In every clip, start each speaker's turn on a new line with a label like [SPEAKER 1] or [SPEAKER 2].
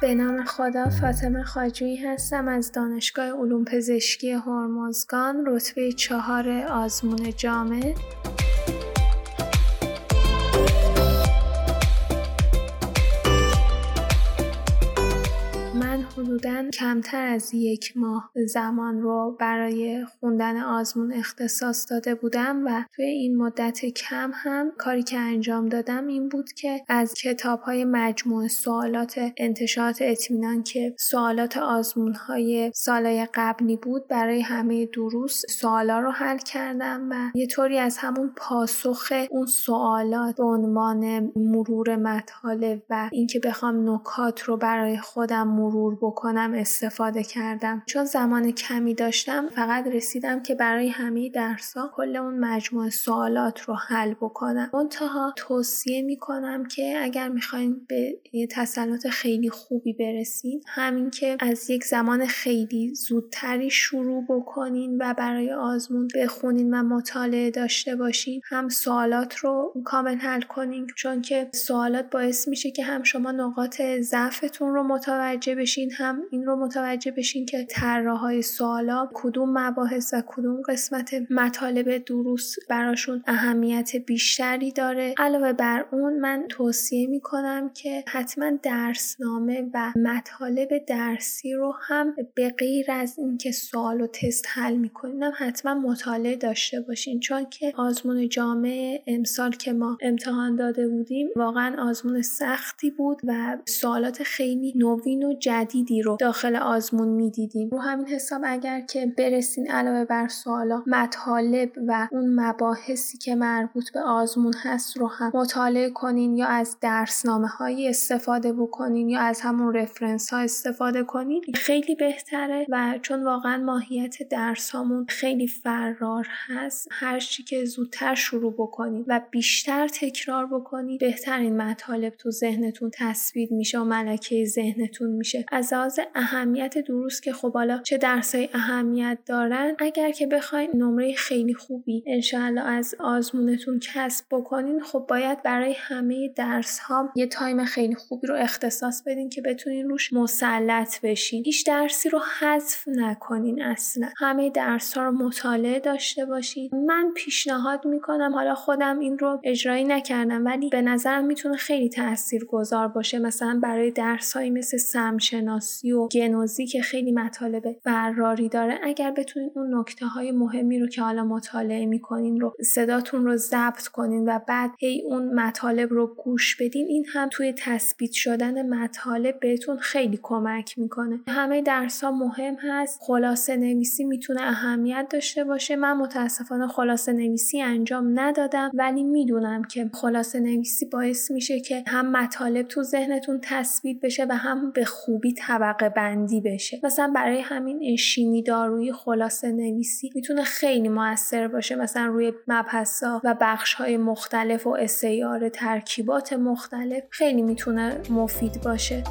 [SPEAKER 1] به نام خدا فاطمه خاجویی هستم. از دانشگاه علوم پزشکی هرمزگان رتبه چهار آزمون جامعه حدودا کمتر از یک ماه زمان رو برای خوندن آزمون اختصاص داده بودم و توی این مدت کم هم کاری که انجام دادم این بود که از کتاب های مجموع سوالات انتشارات اطمینان که سوالات آزمون های سالای قبلی بود برای همه دروس سوالا رو حل کردم و یه طوری از همون پاسخ اون سوالات به عنوان مرور مطالب و اینکه بخوام نکات رو برای خودم مرور بکنم استفاده کردم. چون زمان کمی داشتم فقط رسیدم که برای همه درسا کل اون مجموعه سوالات رو حل بکنم. منتها توصیه می‌کنم که اگر می‌خواین به یه تسلط خیلی خوبی برسید همین که از یک زمان خیلی زودتری شروع بکنین و برای آزمون بخونین و مطالعه داشته باشین. هم سوالات رو کامل حل کنین چون که سوالات باعث میشه که هم شما نقاط ضعفتون رو متوجه بشین هم این رو متوجه بشین که های سوالا کدوم مباحث و کدوم قسمت مطالب دروس براشون اهمیت بیشتری داره. علاوه بر اون من توصیه می‌کنم که حتما درسنامه و مطالب درسی رو هم به غیر از اینکه سوال و تست حل می‌کنین حتما مطالعه داشته باشین. چون که آزمون جامعه امسال که ما امتحان داده بودیم واقعا آزمون سختی بود و سوالات خیلی نوین و جدیدی رو داخل آزمون می‌دیدیم. رو همین حساب اگر که برسین علاوه بر سوالا مطالب و اون مباحثی که مربوط به آزمون هست رو هم مطالعه کنین یا از درسنامه هایی استفاده بکنین یا از همون رفرنس ها استفاده کنین خیلی بهتره و چون واقعا ماهیت درس هامون خیلی فرار هست هر چی که زودتر شروع بکنین و بیشتر تکرار بکنین بهترین مطالب تو ذهنتون تصویر میشه و ملکه ذهنتون میشه. از لحاظ اهمیت دروس که خب حالا چه درسای اهمیت دارن اگر که بخواین نمره خیلی خوبی انشاءالله از آزمونتون کسب بکنین خب باید برای همه درس ها یه تایم خیلی خوبی رو اختصاص بدین که بتونین روش مسلط بشین. هیچ درسی رو حذف نکنین اصلا. همه درس ها رو مطالعه داشته باشین. من پیشنهاد می‌کنم حالا خودم این رو اجرایی نکردم ولی به نظرم می‌تونه خیلی تاثیر گذار باشه. مثلا برای درس هایی مثل سمشناسی و گنوزی که خیلی مطالب فراری داره اگر بتونین اون نکته های مهمی رو که حالا مطالعه می‌کنین رو صداتون رو ضبط کنین و بعد هی اون مطالب رو گوش بدین این هم توی تثبیت شدن مطالب بهتون خیلی کمک می‌کنه. همه درس ها مهم هست خلاصه نویسی می‌تونه اهمیت داشته باشه. من متاسفانه خلاصه نویسی انجام ندادم ولی می‌دونم که خلاصه نویسی باعث میشه که هم مطالب تو ذهنتون تثبیت بشه و هم به خوبی طبقه بندی بشه. مثلا برای همین شیمی دارویی خلاصه نویسی می‌تونه خیلی موثر باشه. مثلا روی مبحثا و بخش های مختلف و استیار ترکیبات مختلف خیلی می‌تونه مفید باشه.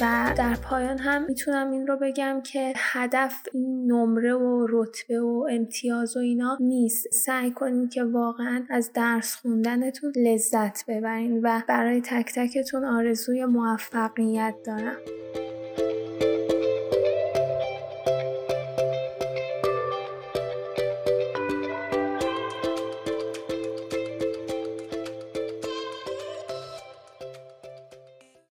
[SPEAKER 1] و در پایان هم می‌تونم این رو بگم که هدف این نمره و رتبه و امتیاز و اینا نیست. سعی کنید که واقعا از درس خوندنتون لذت ببرین و برای تک تکتون آرزوی موفقیت دارم.